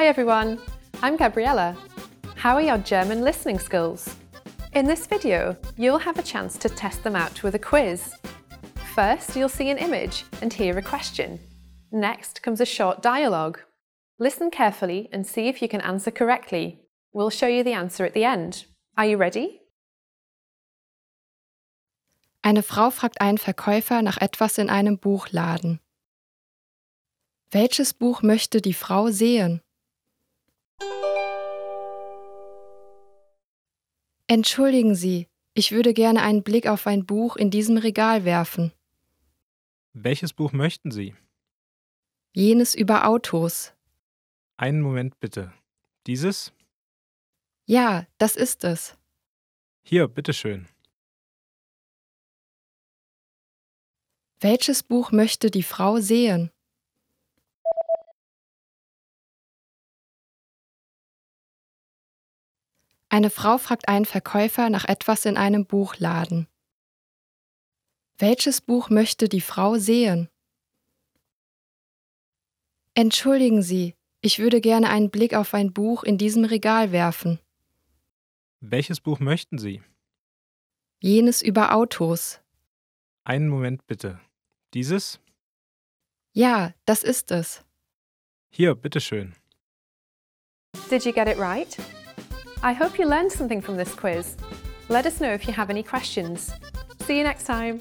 Hi everyone, I'm Gabriella. How are your German listening skills? In this video, you'll have a chance to test them out with a quiz. First, you'll see an image and hear a question. Next comes a short dialogue. Listen carefully and see if you can answer correctly. We'll show you the answer at the end. Are you ready? Eine Frau fragt einen Verkäufer nach etwas in einem Buchladen. Welches Buch möchte die Frau sehen? Entschuldigen Sie, ich würde gerne einen Blick auf ein Buch in diesem Regal werfen. Welches Buch möchten Sie? Jenes über Autos. Einen Moment bitte. Dieses? Ja, das ist es. Hier, bitteschön. Welches Buch möchte die Frau sehen? Eine Frau fragt einen Verkäufer nach etwas in einem Buchladen. Welches Buch möchte die Frau sehen? Entschuldigen Sie, ich würde gerne einen Blick auf ein Buch in diesem Regal werfen. Welches Buch möchten Sie? Jenes über Autos. Einen Moment bitte. Dieses? Ja, das ist es. Hier, bitteschön. Did you get it right? I hope you learned something from this quiz. Let us know if you have any questions. See you next time.